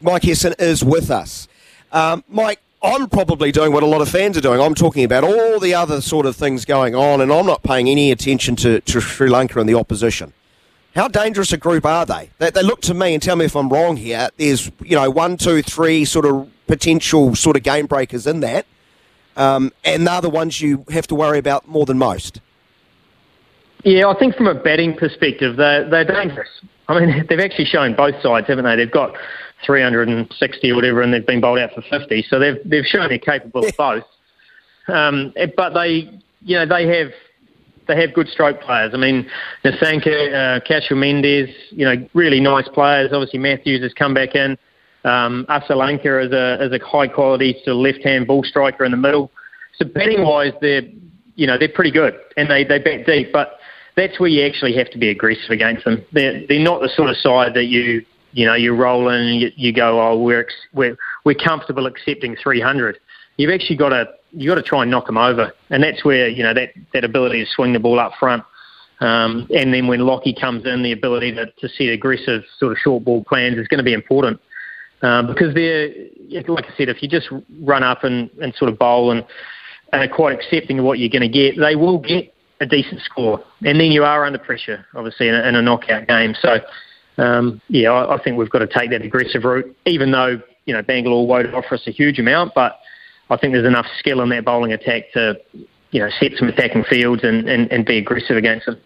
Mike Hesson is with us. Um, Mike, I'm probably doing what a lot of fans are doing. I'm talking about all the other sort of things going on, and I'm not paying any attention to, to Sri Lanka and the opposition. How dangerous a group are they? they? They look to me and tell me if I'm wrong here. There's, you know, one, two, three sort of potential sort of game breakers in that, um, and they're the ones you have to worry about more than most. Yeah, I think from a betting perspective, they're, they're dangerous. I mean, they've actually shown both sides, haven't they? They've got 360 or whatever, and they've been bowled out for 50. So they've they've shown they're capable of both. Um, eh, but they, you know, they have they have good stroke players. I mean, Nissanka, uh, Kusal Mendis, you know, really nice players. Obviously, Matthews has come back in. Um, Asalanka is a is a high quality sort of left hand ball striker in the middle. So betting wise, they're you know they're pretty good and they they bat deep, but that's where you actually have to be aggressive against them. They're they're not the sort of side that you you know, you roll in and you, you go, oh, we're, we're, we're comfortable accepting 300. You've actually got to, you got to try and knock them over. And that's where, you know, that, that ability to swing the ball up front. Um, and then when Lockie comes in, the ability to, to set aggressive sort of short ball plans is going to be important. Um, because they're, like I said, if you just run up and, and sort of bowl and, and are quite accepting of what you're going to get, they will get a decent score. And then you are under pressure, obviously, in a, in a knockout game. So um, yeah, I, I, think we've got to take that aggressive route, even though, you know, Bangalore won't offer us a huge amount, but I think there's enough skill in that bowling attack to, you know, set some attacking fields and, and, and be aggressive against them.